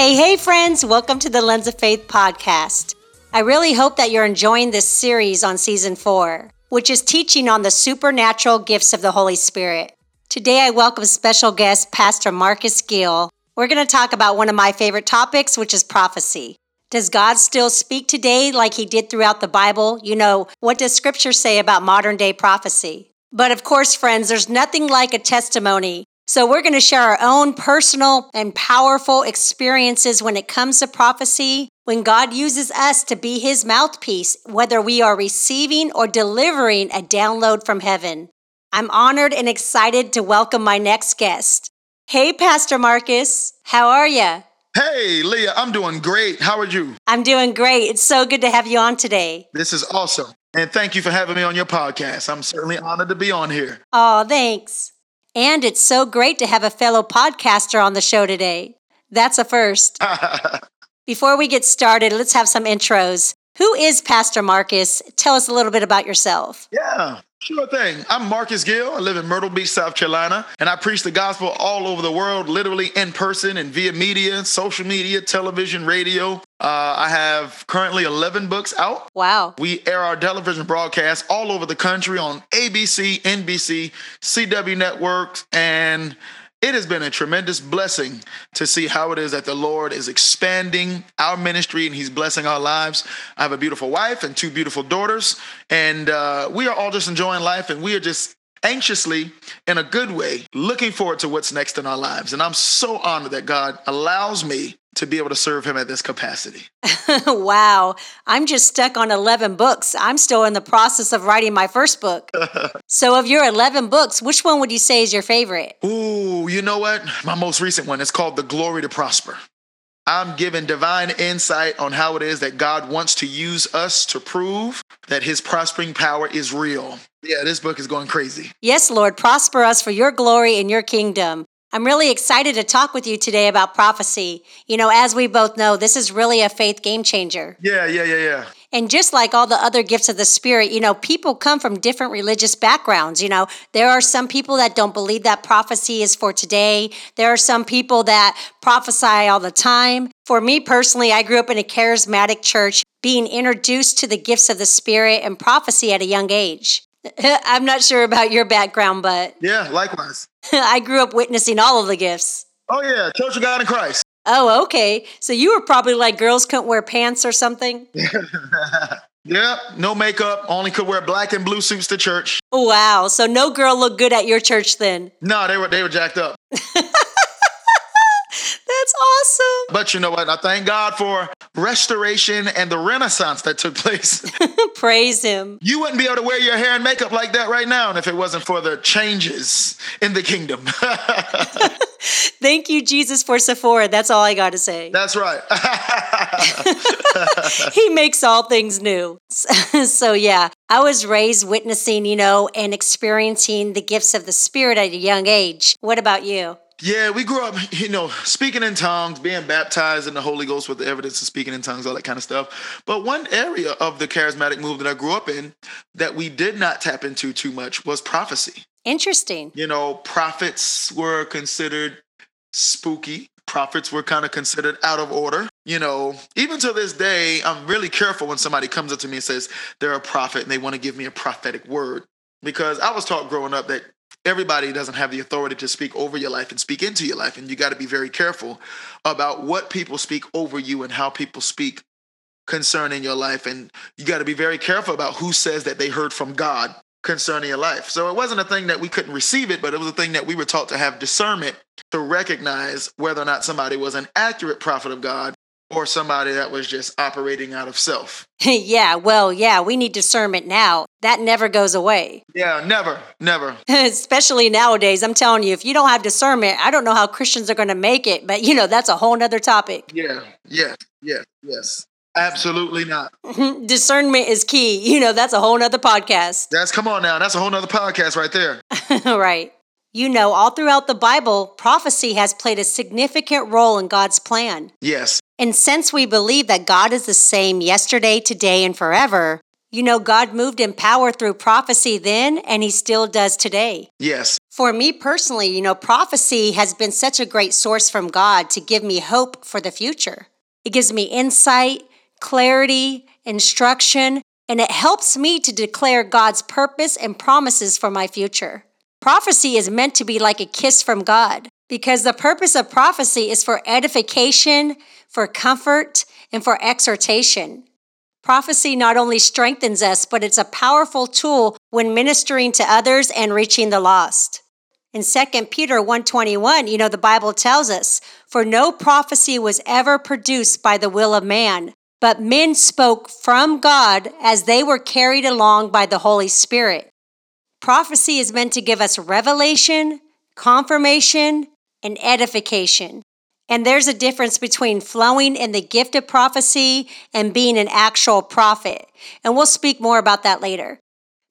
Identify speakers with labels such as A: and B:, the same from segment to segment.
A: Hey, hey, friends, welcome to the Lens of Faith podcast. I really hope that you're enjoying this series on season four, which is teaching on the supernatural gifts of the Holy Spirit. Today, I welcome special guest, Pastor Marcus Gill. We're going to talk about one of my favorite topics, which is prophecy. Does God still speak today like he did throughout the Bible? You know, what does scripture say about modern day prophecy? But of course, friends, there's nothing like a testimony. So we're going to share our own personal and powerful experiences when it comes to prophecy, when God uses us to be his mouthpiece, whether we are receiving or delivering a download from heaven. I'm honored and excited to welcome my next guest. Hey, Pastor Marcus, how are you?
B: Hey, Leah, I'm doing great. How are you?
A: I'm doing great. It's so good to have you on today.
B: This is awesome. And thank you for having me on your podcast. I'm certainly honored to be on here.
A: Oh, thanks. And it's so great to have a fellow podcaster on the show today. That's a first. Before we get started, let's have some intros. Who is Pastor Marcus? Tell us a little bit about yourself.
B: Yeah, sure thing. I'm Marcus Gill. I live in Myrtle Beach, South Carolina, and I preach the gospel all over the world, literally in person and via media, social media, television, radio. Uh, I have currently 11 books out.
A: Wow.
B: We air our television broadcasts all over the country on ABC, NBC, CW networks, and it has been a tremendous blessing to see how it is that the Lord is expanding our ministry and He's blessing our lives. I have a beautiful wife and two beautiful daughters, and uh, we are all just enjoying life and we are just anxiously, in a good way, looking forward to what's next in our lives. And I'm so honored that God allows me to be able to serve him at this capacity.
A: wow. I'm just stuck on 11 books. I'm still in the process of writing my first book. so, of your 11 books, which one would you say is your favorite?
B: Ooh, you know what? My most recent one is called The Glory to Prosper. I'm giving divine insight on how it is that God wants to use us to prove that his prospering power is real. Yeah, this book is going crazy.
A: Yes, Lord, prosper us for your glory and your kingdom. I'm really excited to talk with you today about prophecy. You know, as we both know, this is really a faith game changer.
B: Yeah, yeah, yeah, yeah.
A: And just like all the other gifts of the Spirit, you know, people come from different religious backgrounds. You know, there are some people that don't believe that prophecy is for today. There are some people that prophesy all the time. For me personally, I grew up in a charismatic church, being introduced to the gifts of the Spirit and prophecy at a young age. I'm not sure about your background, but.
B: Yeah, likewise.
A: I grew up witnessing all of the gifts.
B: Oh, yeah, Church of God in Christ.
A: Oh, okay. So you were probably like girls couldn't wear pants or something?
B: yeah, no makeup, only could wear black and blue suits to church.
A: Wow. So no girl looked good at your church then?
B: No, they were they were jacked up.
A: Awesome.
B: But you know what? I thank God for restoration and the renaissance that took place.
A: Praise Him.
B: You wouldn't be able to wear your hair and makeup like that right now if it wasn't for the changes in the kingdom.
A: Thank you, Jesus, for Sephora. That's all I got to say.
B: That's right.
A: he makes all things new. so, yeah, I was raised witnessing, you know, and experiencing the gifts of the Spirit at a young age. What about you?
B: Yeah, we grew up, you know, speaking in tongues, being baptized in the Holy Ghost with the evidence of speaking in tongues, all that kind of stuff. But one area of the charismatic move that I grew up in that we did not tap into too much was prophecy.
A: Interesting.
B: You know, prophets were considered spooky. Prophets were kind of considered out of order. You know, even to this day, I'm really careful when somebody comes up to me and says they're a prophet and they want to give me a prophetic word. Because I was taught growing up that everybody doesn't have the authority to speak over your life and speak into your life. And you got to be very careful about what people speak over you and how people speak concerning your life. And you got to be very careful about who says that they heard from God concerning your life. So it wasn't a thing that we couldn't receive it, but it was a thing that we were taught to have discernment to recognize whether or not somebody was an accurate prophet of God or somebody that was just operating out of self.
A: yeah, well, yeah, we need discernment now. That never goes away.
B: Yeah, never, never.
A: Especially nowadays. I'm telling you, if you don't have discernment, I don't know how Christians are going to make it, but you know, that's a whole nother topic.
B: Yeah, yeah, yeah, yes. Absolutely not.
A: Discernment is key. You know, that's a whole nother podcast.
B: That's come on now. That's a whole nother podcast right there.
A: right. You know, all throughout the Bible, prophecy has played a significant role in God's plan.
B: Yes.
A: And since we believe that God is the same yesterday, today, and forever, You know, God moved in power through prophecy then, and He still does today.
B: Yes.
A: For me personally, you know, prophecy has been such a great source from God to give me hope for the future. It gives me insight, clarity, instruction, and it helps me to declare God's purpose and promises for my future. Prophecy is meant to be like a kiss from God because the purpose of prophecy is for edification, for comfort, and for exhortation. Prophecy not only strengthens us, but it's a powerful tool when ministering to others and reaching the lost. In 2 Peter 1:21, you know the Bible tells us, "For no prophecy was ever produced by the will of man, but men spoke from God as they were carried along by the Holy Spirit." Prophecy is meant to give us revelation, confirmation, and edification. And there's a difference between flowing in the gift of prophecy and being an actual prophet. And we'll speak more about that later.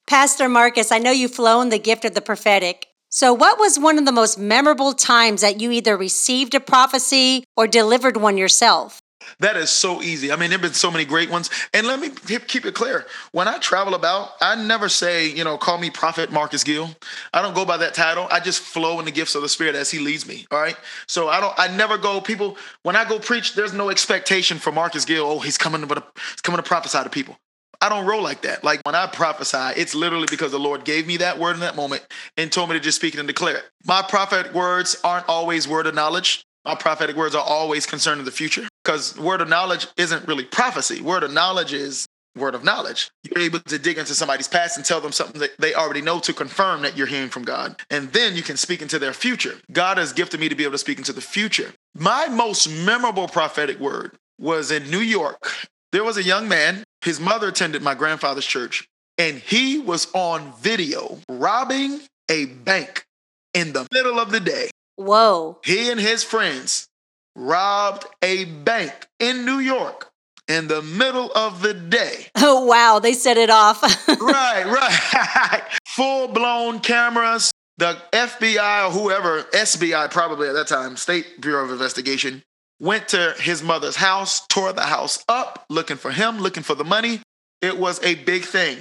A: Pastor Marcus, I know you've flown the gift of the prophetic. So, what was one of the most memorable times that you either received a prophecy or delivered one yourself?
B: That is so easy. I mean, there have been so many great ones. And let me keep it clear. When I travel about, I never say, you know, call me Prophet Marcus Gill. I don't go by that title. I just flow in the gifts of the Spirit as He leads me. All right. So I don't, I never go, people, when I go preach, there's no expectation for Marcus Gill. Oh, he's coming to, he's coming to prophesy to people. I don't roll like that. Like when I prophesy, it's literally because the Lord gave me that word in that moment and told me to just speak it and declare it. My prophetic words aren't always word of knowledge. My prophetic words are always concerned in the future because word of knowledge isn't really prophecy. Word of knowledge is word of knowledge. You're able to dig into somebody's past and tell them something that they already know to confirm that you're hearing from God. And then you can speak into their future. God has gifted me to be able to speak into the future. My most memorable prophetic word was in New York. There was a young man, his mother attended my grandfather's church, and he was on video robbing a bank in the middle of the day.
A: Whoa.
B: He and his friends robbed a bank in New York in the middle of the day.
A: Oh, wow. They set it off.
B: right, right. Full blown cameras. The FBI or whoever, SBI probably at that time, State Bureau of Investigation, went to his mother's house, tore the house up, looking for him, looking for the money. It was a big thing.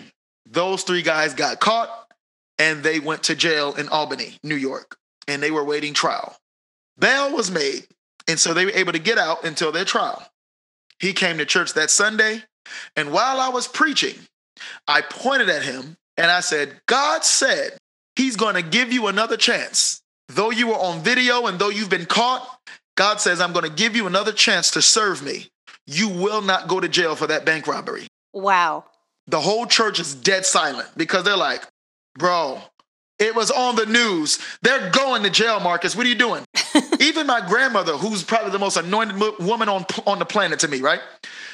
B: Those three guys got caught and they went to jail in Albany, New York and they were waiting trial. Bail was made, and so they were able to get out until their trial. He came to church that Sunday, and while I was preaching, I pointed at him and I said, God said he's going to give you another chance. Though you were on video and though you've been caught, God says, I'm going to give you another chance to serve me. You will not go to jail for that bank robbery.
A: Wow.
B: The whole church is dead silent because they're like, bro, it was on the news. They're going to jail, Marcus. What are you doing? Even my grandmother, who's probably the most anointed woman on, on the planet to me, right?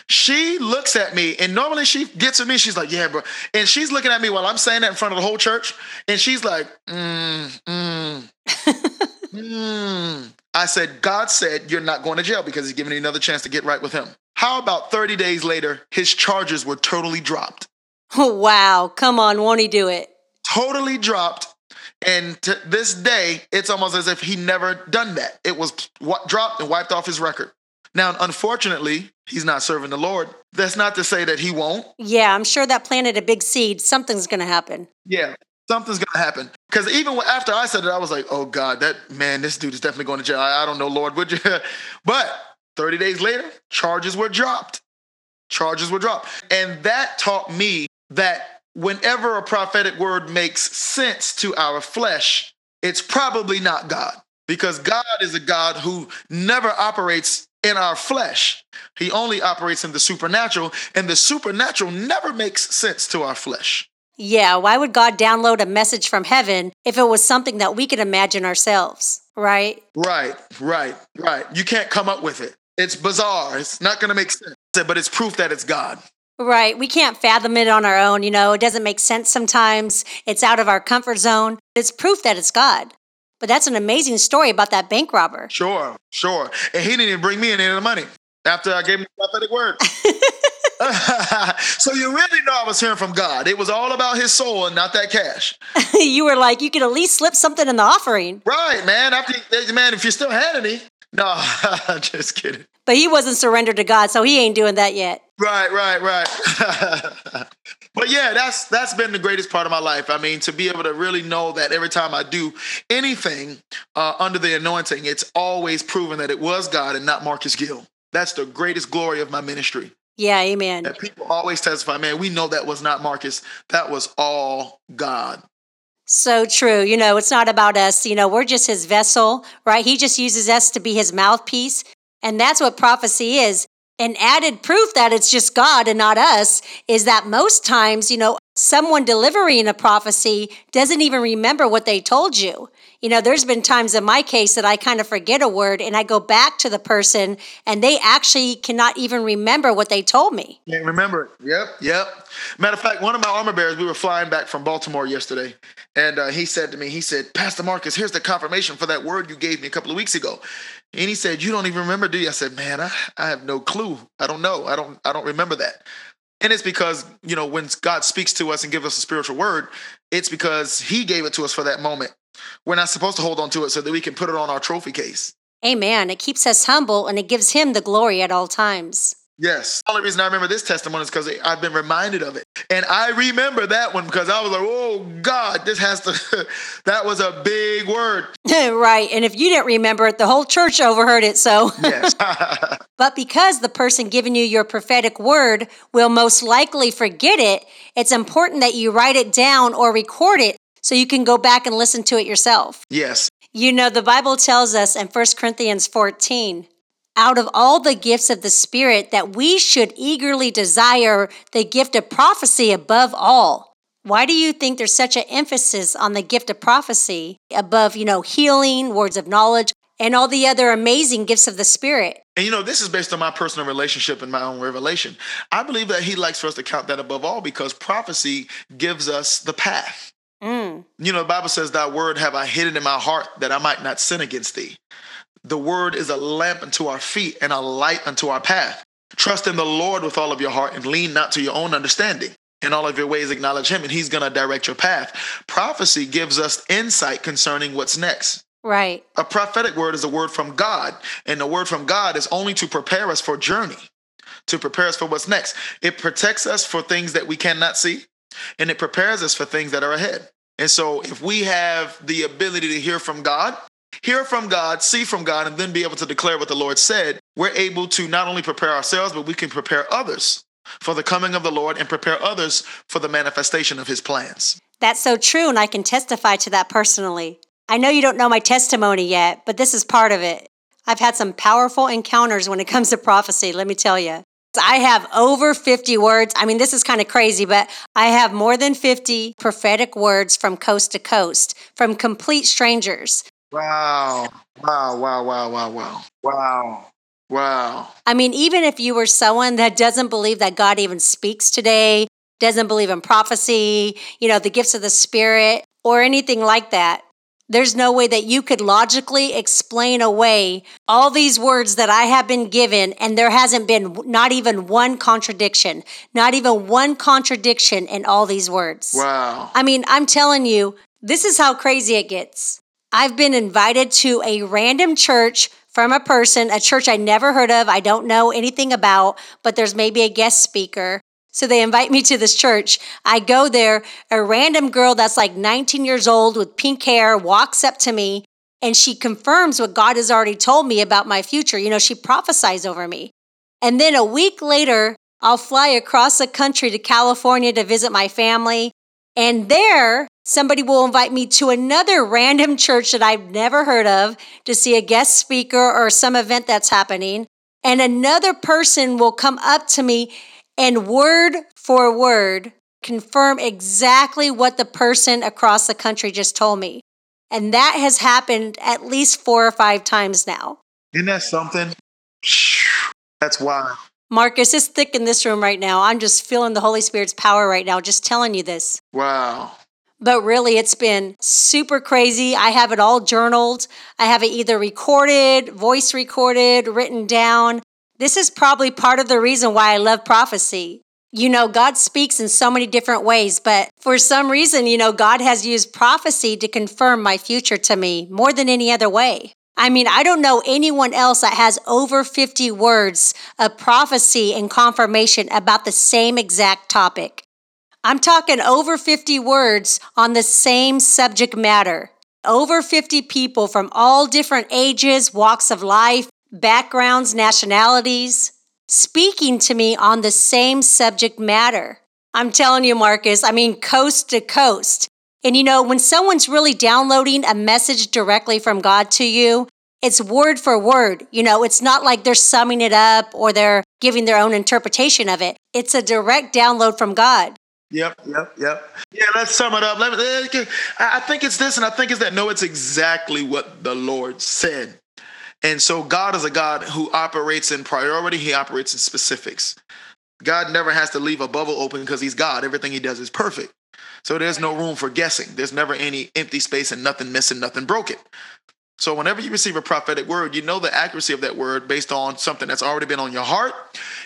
B: She looks at me, and normally she gets at me. She's like, "Yeah, bro," and she's looking at me while I'm saying that in front of the whole church, and she's like, "Mm, mm, mm." I said, "God said you're not going to jail because He's giving you another chance to get right with Him." How about 30 days later, his charges were totally dropped?
A: Oh, wow! Come on, won't He do it?
B: Totally dropped and to this day, it's almost as if he never done that. It was dropped and wiped off his record. Now, unfortunately, he's not serving the Lord. That's not to say that he won't.
A: Yeah, I'm sure that planted a big seed. Something's going to happen.
B: Yeah, something's going to happen. Because even after I said it, I was like, oh God, that man, this dude is definitely going to jail. I, I don't know, Lord, would you? but 30 days later, charges were dropped. Charges were dropped. And that taught me that whenever a prophetic word makes sense to our flesh, it's probably not God because God is a God who never operates in our flesh. He only operates in the supernatural, and the supernatural never makes sense to our flesh.
A: Yeah, why would God download a message from heaven if it was something that we could imagine ourselves, right?
B: Right, right, right. You can't come up with it. It's bizarre. It's not going to make sense, but it's proof that it's God.
A: Right. We can't fathom it on our own. You know, it doesn't make sense sometimes. It's out of our comfort zone. It's proof that it's God. But that's an amazing story about that bank robber.
B: Sure, sure. And he didn't even bring me any of the money after I gave him the prophetic word. so you really know I was hearing from God. It was all about his soul and not that cash.
A: you were like, you could at least slip something in the offering.
B: Right, man. After man, if you still had any. No, just kidding.
A: But he wasn't surrendered to God, so he ain't doing that yet.
B: Right, right, right. But yeah, that's that's been the greatest part of my life. I mean, to be able to really know that every time I do anything uh, under the anointing, it's always proven that it was God and not Marcus Gill. That's the greatest glory of my ministry.
A: Yeah, amen.
B: That people always testify, man, we know that was not Marcus. That was all God.
A: So true. You know, it's not about us. You know, we're just his vessel, right? He just uses us to be his mouthpiece. And that's what prophecy is. An added proof that it's just God and not us is that most times, you know, someone delivering a prophecy doesn't even remember what they told you. You know, there's been times in my case that I kind of forget a word and I go back to the person and they actually cannot even remember what they told me.
B: Can't remember it. Yep, yep. Matter of fact, one of my armor bearers, we were flying back from Baltimore yesterday, and uh, he said to me, he said, Pastor Marcus, here's the confirmation for that word you gave me a couple of weeks ago. And he said, You don't even remember, do you? I said, Man, I, I have no clue. I don't know. I don't I don't remember that. And it's because, you know, when God speaks to us and gives us a spiritual word, it's because he gave it to us for that moment. We're not supposed to hold on to it so that we can put it on our trophy case.
A: Amen. It keeps us humble and it gives him the glory at all times.
B: Yes. The only reason I remember this testimony is because I've been reminded of it. And I remember that one because I was like, oh, God, this has to, that was a big word.
A: right. And if you didn't remember it, the whole church overheard it. So,
B: yes.
A: but because the person giving you your prophetic word will most likely forget it, it's important that you write it down or record it so you can go back and listen to it yourself.
B: Yes.
A: You know, the Bible tells us in 1 Corinthians 14, out of all the gifts of the Spirit that we should eagerly desire the gift of prophecy above all. Why do you think there's such an emphasis on the gift of prophecy above, you know, healing, words of knowledge, and all the other amazing gifts of the Spirit?
B: And you know, this is based on my personal relationship and my own revelation. I believe that he likes for us to count that above all because prophecy gives us the path. Mm. You know, the Bible says, Thy word have I hidden in my heart that I might not sin against thee. The word is a lamp unto our feet and a light unto our path. Trust in the Lord with all of your heart and lean not to your own understanding. In all of your ways, acknowledge Him, and He's going to direct your path. Prophecy gives us insight concerning what's next.
A: Right.
B: A prophetic word is a word from God, and the word from God is only to prepare us for journey, to prepare us for what's next. It protects us for things that we cannot see, and it prepares us for things that are ahead. And so, if we have the ability to hear from God, hear from God, see from God, and then be able to declare what the Lord said, we're able to not only prepare ourselves, but we can prepare others for the coming of the Lord and prepare others for the manifestation of his plans.
A: That's so true, and I can testify to that personally. I know you don't know my testimony yet, but this is part of it. I've had some powerful encounters when it comes to prophecy, let me tell you. I have over 50 words. I mean, this is kind of crazy, but I have more than 50 prophetic words from coast to coast from complete strangers.
B: Wow. Wow, wow, wow, wow, wow. Wow. Wow.
A: I mean, even if you were someone that doesn't believe that God even speaks today, doesn't believe in prophecy, you know, the gifts of the Spirit, or anything like that, there's no way that you could logically explain away all these words that I have been given, and there hasn't been not even one contradiction, not even one contradiction in all these words.
B: Wow.
A: I mean, I'm telling you, this is how crazy it gets. I've been invited to a random church from a person, a church I never heard of, I don't know anything about, but there's maybe a guest speaker. So they invite me to this church. I go there. A random girl that's like 19 years old with pink hair walks up to me and she confirms what God has already told me about my future. You know, she prophesies over me. And then a week later, I'll fly across the country to California to visit my family. And there, somebody will invite me to another random church that I've never heard of to see a guest speaker or some event that's happening. And another person will come up to me and word for word confirm exactly what the person across the country just told me. And that has happened at least four or five times now.
B: Isn't that something? That's wild.
A: Marcus, it's thick in this room right now. I'm just feeling the Holy Spirit's power right now, just telling you this.
B: Wow.
A: But really, it's been super crazy. I have it all journaled. I have it either recorded, voice recorded, written down. This is probably part of the reason why I love prophecy. You know, God speaks in so many different ways, but for some reason, you know, God has used prophecy to confirm my future to me more than any other way. I mean, I don't know anyone else that has over 50 words of prophecy and confirmation about the same exact topic. I'm talking over 50 words on the same subject matter. Over 50 people from all different ages, walks of life, backgrounds, nationalities, speaking to me on the same subject matter. I'm telling you, Marcus, I mean, coast to coast. And you know, when someone's really downloading a message directly from God to you, it's word for word. You know, it's not like they're summing it up or they're giving their own interpretation of it. It's a direct download from God.
B: Yep, yep, yep. Yeah, let's sum it up. Let me, eh, I think it's this, and I think it's that. No, it's exactly what the Lord said. And so God is a God who operates in priority, He operates in specifics. God never has to leave a bubble open because He's God. Everything He does is perfect. So there's no room for guessing. There's never any empty space and nothing missing, nothing broken. So whenever you receive a prophetic word, you know the accuracy of that word based on something that's already been on your heart.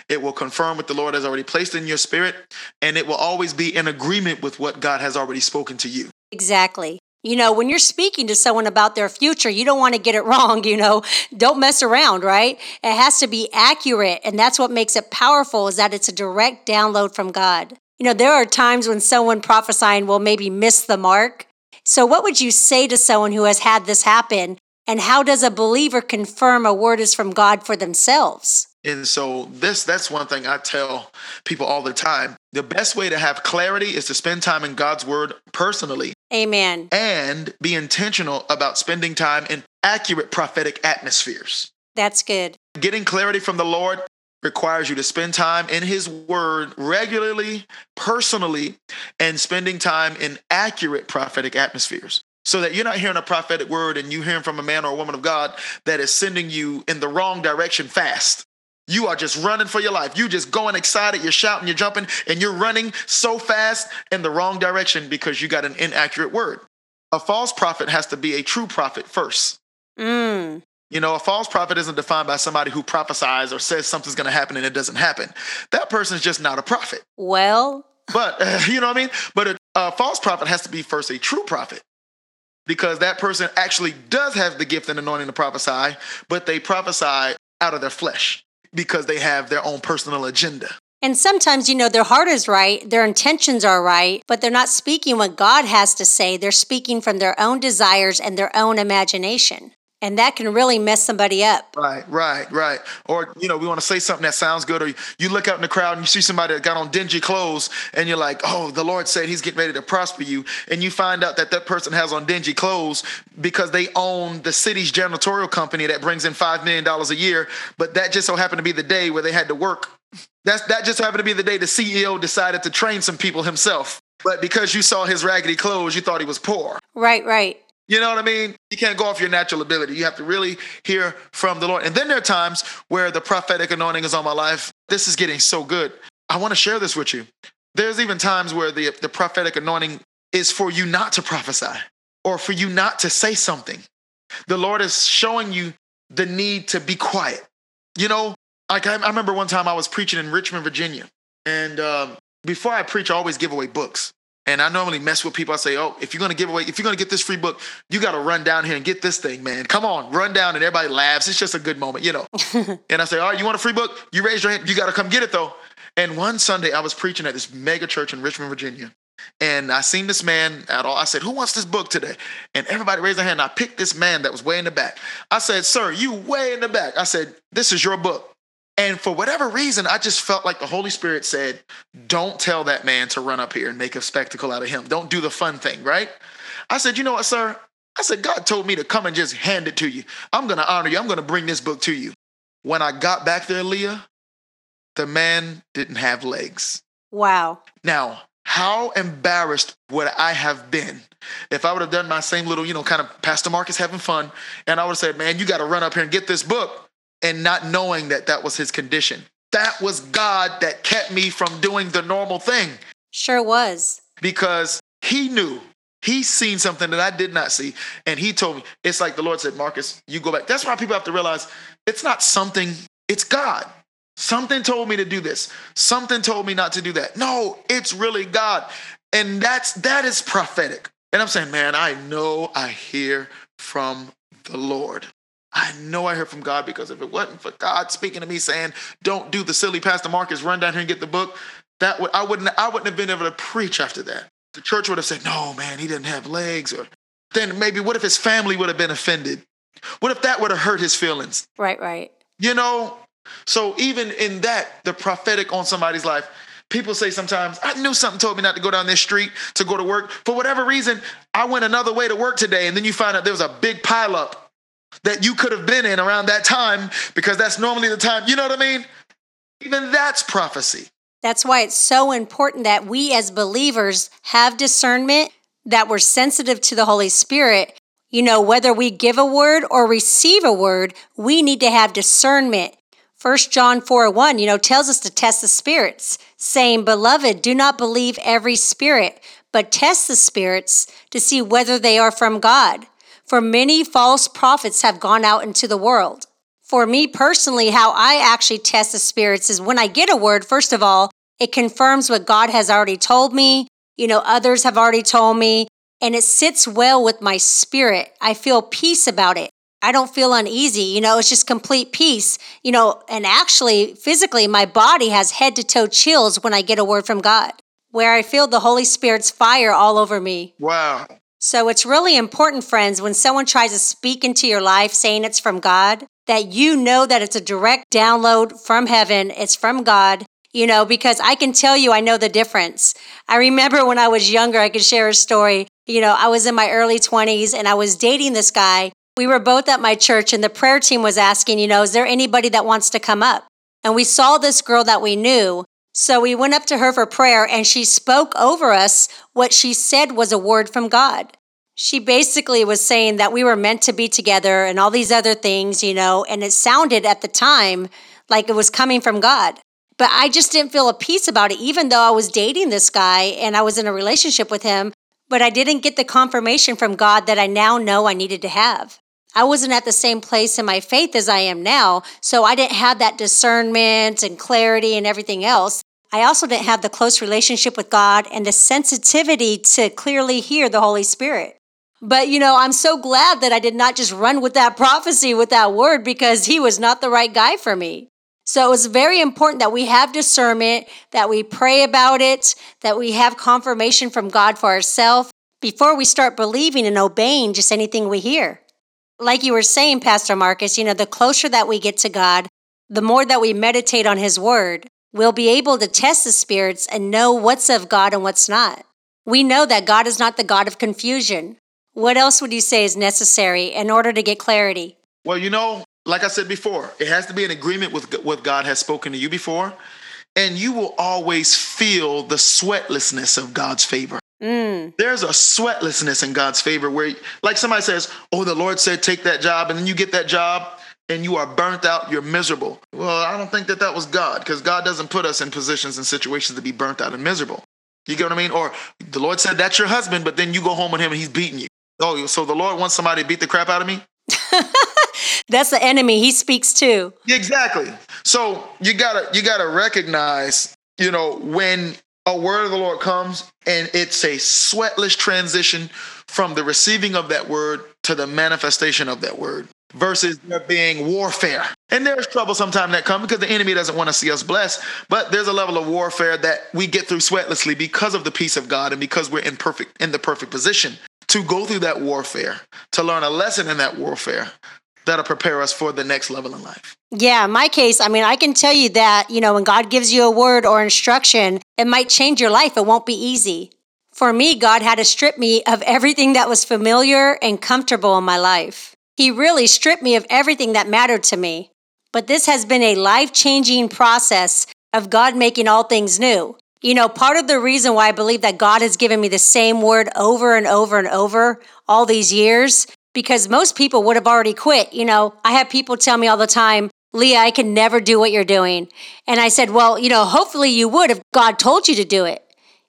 B: It will confirm what the Lord has already placed in your spirit, and it will always be in agreement with what God has already spoken to you.
A: Exactly. You know, when you're speaking to someone about their future, you don't want to get it wrong, you know. Don't mess around, right? It has to be accurate, and that's what makes it powerful is that it's a direct download from God. You know, there are times when someone prophesying will maybe miss the mark, so, what would you say to someone who has had this happen? And how does a believer confirm a word is from God for themselves?
B: And so this that's one thing I tell people all the time. The best way to have clarity is to spend time in God's word personally.
A: Amen.
B: And be intentional about spending time in accurate prophetic atmospheres.
A: That's good.
B: Getting clarity from the Lord requires you to spend time in his word regularly, personally, and spending time in accurate prophetic atmospheres. So that you're not hearing a prophetic word and you hearing from a man or a woman of God that is sending you in the wrong direction fast. You are just running for your life. You just going excited, you're shouting, you're jumping, and you're running so fast in the wrong direction because you got an inaccurate word. A false prophet has to be a true prophet first.
A: Mm.
B: You know, a false prophet isn't defined by somebody who prophesies or says something's going to happen and it doesn't happen. That person is just not a prophet.
A: Well,
B: but uh, you know what I mean? But a, a false prophet has to be first a true prophet because that person actually does have the gift and anointing to prophesy, but they prophesy out of their flesh because they have their own personal agenda.
A: And sometimes, you know, their heart is right, their intentions are right, but they're not speaking what God has to say. They're speaking from their own desires and their own imagination. And that can really mess somebody up.
B: Right, right, right. Or, you know, we want to say something that sounds good, or you look out in the crowd and you see somebody that got on dingy clothes, and you're like, oh, the Lord said he's getting ready to prosper you. And you find out that that person has on dingy clothes because they own the city's janitorial company that brings in $5 million a year. But that just so happened to be the day where they had to work. That's, that just happened to be the day the CEO decided to train some people himself. But because you saw his raggedy clothes, you thought he was poor.
A: Right, right.
B: You know what I mean? You can't go off your natural ability. You have to really hear from the Lord. And then there are times where the prophetic anointing is on my life. This is getting so good. I want to share this with you. There's even times where the, the prophetic anointing is for you not to prophesy or for you not to say something. The Lord is showing you the need to be quiet. You know, like I, I remember one time I was preaching in Richmond, Virginia. And um, before I preach, I always give away books. And I normally mess with people. I say, oh, if you're gonna give away, if you're gonna get this free book, you gotta run down here and get this thing, man. Come on, run down, and everybody laughs. It's just a good moment, you know. and I say, all right, you want a free book? You raise your hand. You gotta come get it though. And one Sunday, I was preaching at this mega church in Richmond, Virginia. And I seen this man at all. I said, Who wants this book today? And everybody raised their hand. I picked this man that was way in the back. I said, Sir, you way in the back. I said, This is your book. And for whatever reason, I just felt like the Holy Spirit said, Don't tell that man to run up here and make a spectacle out of him. Don't do the fun thing, right? I said, You know what, sir? I said, God told me to come and just hand it to you. I'm going to honor you. I'm going to bring this book to you. When I got back there, Leah, the man didn't have legs.
A: Wow.
B: Now, how embarrassed would I have been if I would have done my same little, you know, kind of Pastor Marcus having fun, and I would have said, Man, you got to run up here and get this book and not knowing that that was his condition. That was God that kept me from doing the normal thing.
A: Sure was.
B: Because he knew. He seen something that I did not see. And he told me, it's like the Lord said, Marcus, you go back. That's why people have to realize it's not something, it's God. Something told me to do this. Something told me not to do that. No, it's really God. And that's that is prophetic. And I'm saying, man, I know I hear from the Lord. I know I heard from God because if it wasn't for God speaking to me saying, don't do the silly Pastor Marcus, run down here and get the book, that would I wouldn't I wouldn't have been able to preach after that. The church would have said, "No, man, he didn't have legs." Or then maybe what if his family would have been offended? What if that would have hurt his feelings?
A: Right, right.
B: You know, so even in that, the prophetic on somebody's life, people say sometimes, I knew something told me not to go down this street to go to work. For whatever reason, I went another way to work today. And then you find out there was a big pileup that you could have been in around that time because that's normally the time. You know what I mean? Even that's prophecy.
A: That's why it's so important that we as believers have discernment, that we're sensitive to the Holy Spirit. You know, whether we give a word or receive a word, we need to have discernment. First John 4 1, you know, tells us to test the spirits, saying, Beloved, do not believe every spirit, but test the spirits to see whether they are from God. For many false prophets have gone out into the world. For me personally, how I actually test the spirits is when I get a word, first of all, it confirms what God has already told me. You know, others have already told me, and it sits well with my spirit. I feel peace about it. I don't feel uneasy. You know, it's just complete peace. You know, and actually, physically, my body has head to toe chills when I get a word from God, where I feel the Holy Spirit's fire all over me.
B: Wow.
A: So it's really important, friends, when someone tries to speak into your life saying it's from God, that you know that it's a direct download from heaven, it's from God, you know, because I can tell you I know the difference. I remember when I was younger, I could share a story. You know, I was in my early 20s and I was dating this guy we were both at my church and the prayer team was asking, you know, is there anybody that wants to come up? And we saw this girl that we knew. So we went up to her for prayer and she spoke over us. What she said was a word from God. She basically was saying that we were meant to be together and all these other things, you know, and it sounded at the time like it was coming from God. But I just didn't feel a peace about it, even though I was dating this guy and I was in a relationship with him. But I didn't get the confirmation from God that I now know I needed to have. I wasn't at the same place in my faith as I am now, so I didn't have that discernment and clarity and everything else. I also didn't have the close relationship with God and the sensitivity to clearly hear the Holy Spirit. But you know, I'm so glad that I did not just run with that prophecy, with that word, because he was not the right guy for me. So it was very important that we have discernment, that we pray about it, that we have confirmation from God for ourselves before we start believing and obeying just anything we hear like you were saying, Pastor Marcus, you know, the closer that we get to God, the more that we meditate on His Word, we'll be able to test the spirits and know what's of God and what's not. We know that God is not the God of confusion. What else would you say is necessary in order to get clarity?
B: Well, you know, like I said before, it has to be an agreement with what God has spoken to you before, and you will always feel the sweatlessness of God's favor. Mm. There's a sweatlessness in God's favor where, like somebody says, Oh, the Lord said, take that job, and then you get that job and you are burnt out, you're miserable. Well, I don't think that that was God because God doesn't put us in positions and situations to be burnt out and miserable. You get what I mean? Or the Lord said, That's your husband, but then you go home with him and he's beating you. Oh, so the Lord wants somebody to beat the crap out of me?
A: That's the enemy. He speaks too.
B: Exactly. So you gotta you gotta recognize, you know, when a word of the Lord comes and it's a sweatless transition from the receiving of that word to the manifestation of that word versus there being warfare. And there's trouble sometimes that comes because the enemy doesn't want to see us blessed, but there's a level of warfare that we get through sweatlessly because of the peace of God and because we're in perfect in the perfect position to go through that warfare, to learn a lesson in that warfare that'll prepare us for the next level in life.
A: Yeah, my case, I mean, I can tell you that, you know, when God gives you a word or instruction, it might change your life. It won't be easy. For me, God had to strip me of everything that was familiar and comfortable in my life. He really stripped me of everything that mattered to me. But this has been a life changing process of God making all things new. You know, part of the reason why I believe that God has given me the same word over and over and over all these years because most people would have already quit. You know, I have people tell me all the time, Leah, I can never do what you're doing. And I said, Well, you know, hopefully you would if God told you to do it.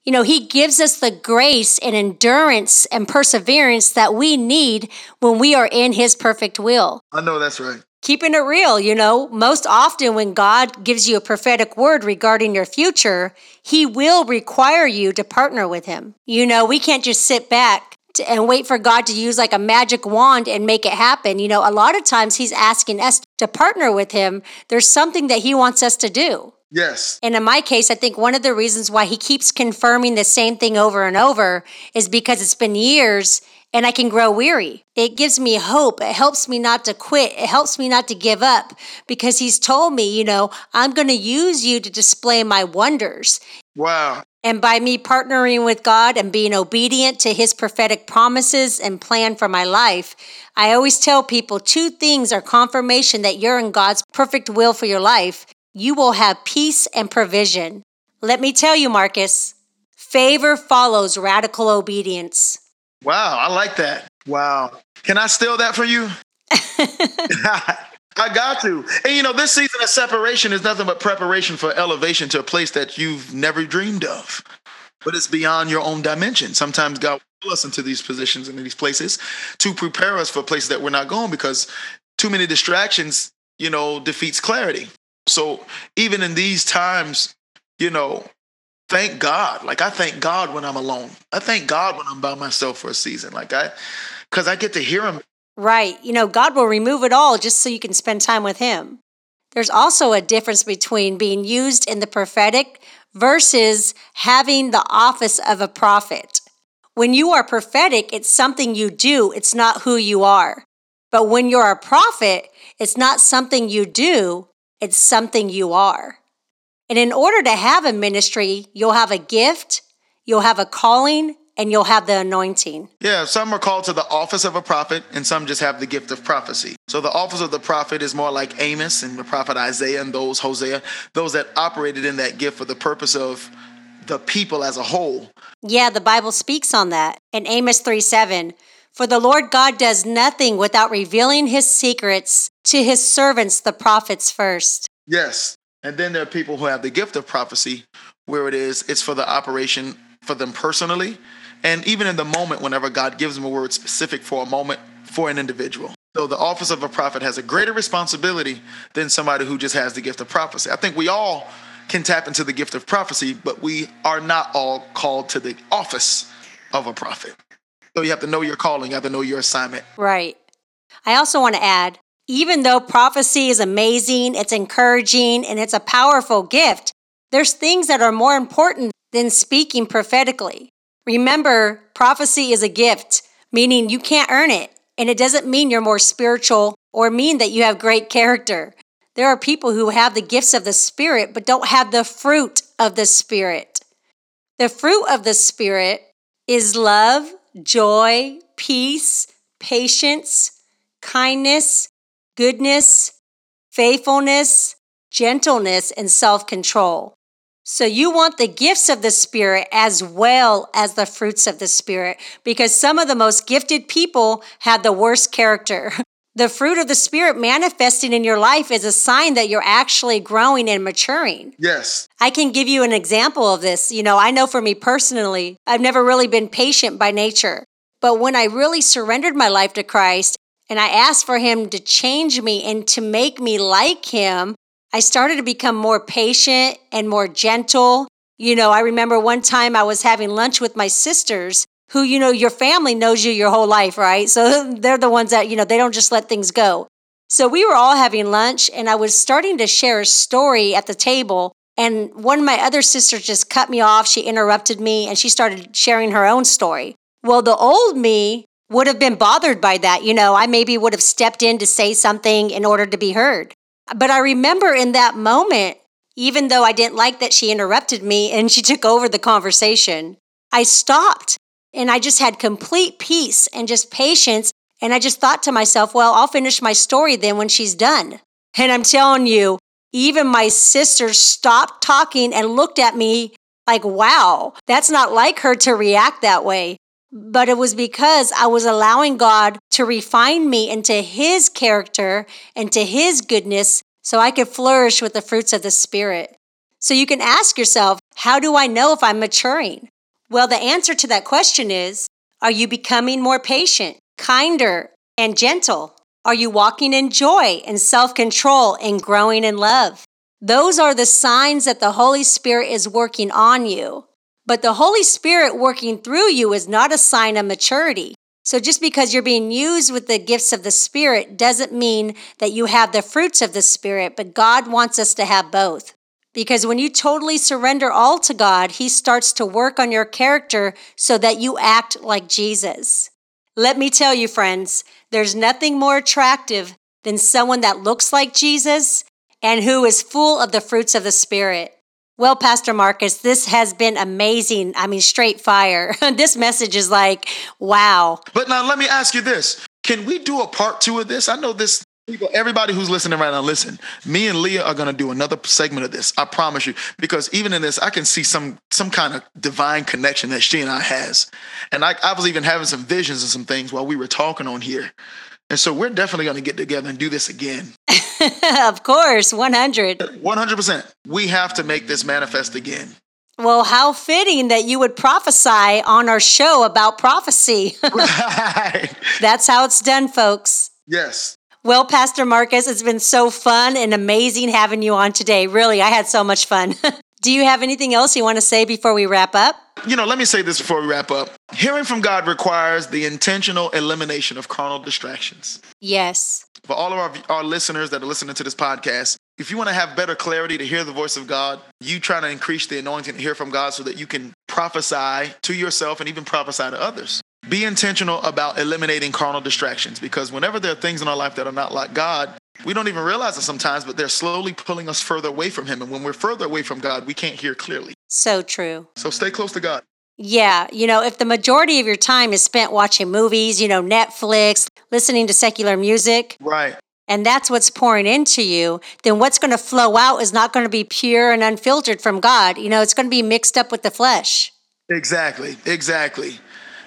A: You know, He gives us the grace and endurance and perseverance that we need when we are in His perfect will.
B: I know that's right.
A: Keeping it real, you know, most often when God gives you a prophetic word regarding your future, He will require you to partner with Him. You know, we can't just sit back to, and wait for God to use like a magic wand and make it happen. You know, a lot of times He's asking us to partner with Him. There's something that He wants us to do.
B: Yes.
A: And in my case, I think one of the reasons why he keeps confirming the same thing over and over is because it's been years and I can grow weary. It gives me hope. It helps me not to quit. It helps me not to give up because he's told me, you know, I'm going to use you to display my wonders.
B: Wow.
A: And by me partnering with God and being obedient to his prophetic promises and plan for my life, I always tell people two things are confirmation that you're in God's perfect will for your life. You will have peace and provision. Let me tell you, Marcus, favor follows radical obedience.
B: Wow, I like that. Wow. Can I steal that from you? I got to. And you know, this season of separation is nothing but preparation for elevation to a place that you've never dreamed of. But it's beyond your own dimension. Sometimes God will pull us into these positions and these places to prepare us for places that we're not going because too many distractions, you know, defeats clarity. So even in these times, you know, thank God. Like I thank God when I'm alone. I thank God when I'm by myself for a season. Like I, because I get to hear Him.
A: Right. You know, God will remove it all just so you can spend time with Him. There's also a difference between being used in the prophetic versus having the office of a prophet. When you are prophetic, it's something you do, it's not who you are. But when you're a prophet, it's not something you do, it's something you are. And in order to have a ministry, you'll have a gift, you'll have a calling, and you'll have the anointing.
B: Yeah, some are called to the office of a prophet, and some just have the gift of prophecy. So the office of the prophet is more like Amos and the prophet Isaiah and those Hosea, those that operated in that gift for the purpose of the people as a whole.
A: Yeah, the Bible speaks on that. In Amos 3 7, for the Lord God does nothing without revealing his secrets to his servants, the prophets, first.
B: Yes. And then there are people who have the gift of prophecy, where it is, it's for the operation for them personally. And even in the moment, whenever God gives them a word specific for a moment for an individual. So the office of a prophet has a greater responsibility than somebody who just has the gift of prophecy. I think we all can tap into the gift of prophecy, but we are not all called to the office of a prophet. So you have to know your calling, you have to know your assignment.
A: Right. I also want to add even though prophecy is amazing, it's encouraging, and it's a powerful gift, there's things that are more important than speaking prophetically. Remember, prophecy is a gift, meaning you can't earn it, and it doesn't mean you're more spiritual or mean that you have great character. There are people who have the gifts of the Spirit but don't have the fruit of the Spirit. The fruit of the Spirit is love, joy, peace, patience, kindness, goodness, faithfulness, gentleness, and self control. So, you want the gifts of the Spirit as well as the fruits of the Spirit because some of the most gifted people have the worst character. The fruit of the Spirit manifesting in your life is a sign that you're actually growing and maturing.
B: Yes.
A: I can give you an example of this. You know, I know for me personally, I've never really been patient by nature. But when I really surrendered my life to Christ and I asked for Him to change me and to make me like Him, I started to become more patient and more gentle. You know, I remember one time I was having lunch with my sisters who, you know, your family knows you your whole life, right? So they're the ones that, you know, they don't just let things go. So we were all having lunch and I was starting to share a story at the table. And one of my other sisters just cut me off. She interrupted me and she started sharing her own story. Well, the old me would have been bothered by that. You know, I maybe would have stepped in to say something in order to be heard. But I remember in that moment, even though I didn't like that she interrupted me and she took over the conversation, I stopped and I just had complete peace and just patience. And I just thought to myself, well, I'll finish my story then when she's done. And I'm telling you, even my sister stopped talking and looked at me like, wow, that's not like her to react that way. But it was because I was allowing God to refine me into His character and to His goodness so I could flourish with the fruits of the Spirit. So you can ask yourself, how do I know if I'm maturing? Well, the answer to that question is Are you becoming more patient, kinder, and gentle? Are you walking in joy and self control and growing in love? Those are the signs that the Holy Spirit is working on you. But the Holy Spirit working through you is not a sign of maturity. So just because you're being used with the gifts of the Spirit doesn't mean that you have the fruits of the Spirit, but God wants us to have both. Because when you totally surrender all to God, He starts to work on your character so that you act like Jesus. Let me tell you, friends, there's nothing more attractive than someone that looks like Jesus and who is full of the fruits of the Spirit. Well, Pastor Marcus, this has been amazing. I mean, straight fire. this message is like, wow.
B: But now let me ask you this. Can we do a part two of this? I know this people, everybody who's listening right now, listen. Me and Leah are gonna do another segment of this. I promise you. Because even in this, I can see some some kind of divine connection that she and I has. And I, I was even having some visions and some things while we were talking on here. And so we're definitely gonna get together and do this again.
A: of course, 100.
B: 100%. We have to make this manifest again.
A: Well, how fitting that you would prophesy on our show about prophecy. right. That's how it's done, folks.
B: Yes.
A: Well, Pastor Marcus, it's been so fun and amazing having you on today. Really, I had so much fun. Do you have anything else you want to say before we wrap up?
B: You know, let me say this before we wrap up. Hearing from God requires the intentional elimination of carnal distractions.
A: Yes.
B: For all of our, our listeners that are listening to this podcast, if you want to have better clarity to hear the voice of God, you try to increase the anointing to hear from God so that you can prophesy to yourself and even prophesy to others. Be intentional about eliminating carnal distractions because whenever there are things in our life that are not like God, we don't even realize it sometimes, but they're slowly pulling us further away from Him. And when we're further away from God, we can't hear clearly.
A: So true.
B: So stay close to God.
A: Yeah. You know, if the majority of your time is spent watching movies, you know, Netflix, listening to secular music.
B: Right.
A: And that's what's pouring into you, then what's going to flow out is not going to be pure and unfiltered from God. You know, it's going to be mixed up with the flesh.
B: Exactly. Exactly.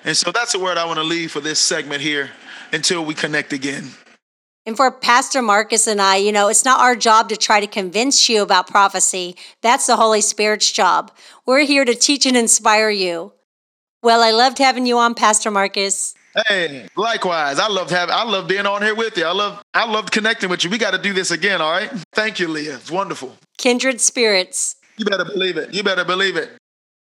B: And so that's the word I want to leave for this segment here until we connect again.
A: And for Pastor Marcus and I, you know, it's not our job to try to convince you about prophecy. That's the Holy Spirit's job. We're here to teach and inspire you. Well, I loved having you on, Pastor Marcus.
B: Hey, likewise. I loved having I love being on here with you. I love I loved connecting with you. We got to do this again, all right? Thank you, Leah. It's wonderful.
A: Kindred spirits.
B: You better believe it. You better believe it.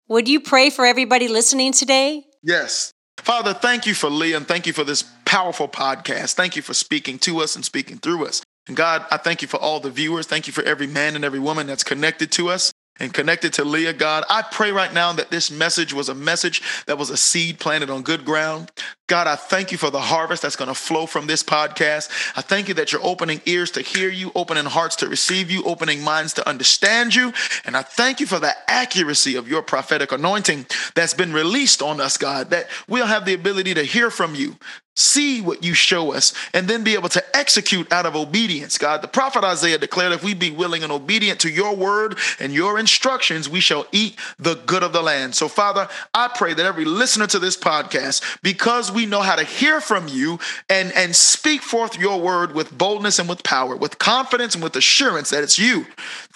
A: Would you pray for everybody listening today?
B: Yes. Father, thank you for Leah and thank you for this powerful podcast. Thank you for speaking to us and speaking through us. And God, I thank you for all the viewers. Thank you for every man and every woman that's connected to us and connected to Leah, God. I pray right now that this message was a message that was a seed planted on good ground. God, I thank you for the harvest that's going to flow from this podcast. I thank you that you're opening ears to hear you, opening hearts to receive you, opening minds to understand you. And I thank you for the accuracy of your prophetic anointing that's been released on us, God, that we'll have the ability to hear from you, see what you show us, and then be able to execute out of obedience, God. The prophet Isaiah declared, if we be willing and obedient to your word and your instructions, we shall eat the good of the land. So, Father, I pray that every listener to this podcast, because we know how to hear from you and, and speak forth your word with boldness and with power, with confidence and with assurance that it's you,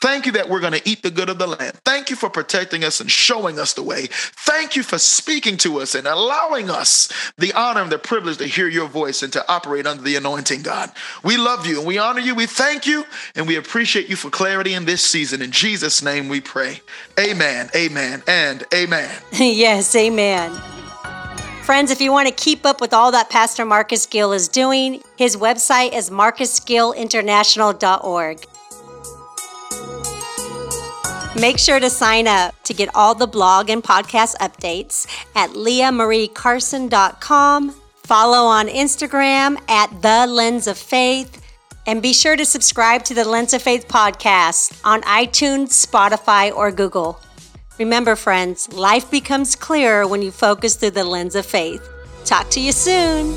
B: thank you that we're going to eat the good of the land. Thank you for protecting us and showing us the way. Thank you for speaking to us and allowing us the honor and the privilege to hear your voice and to operate under the anointing, God. We love you and we honor you. We thank you and we appreciate you for clarity in this season. In Jesus' name we pray. Amen, amen, and amen.
A: yes, amen. Friends, if you want to keep up with all that Pastor Marcus Gill is doing, his website is marcusgillinternational.org. Make sure to sign up to get all the blog and podcast updates at leahmariecarson.com Follow on Instagram at The Lens of Faith. And be sure to subscribe to the Lens of Faith podcast on iTunes, Spotify, or Google. Remember, friends, life becomes clearer when you focus through the lens of faith. Talk to you soon.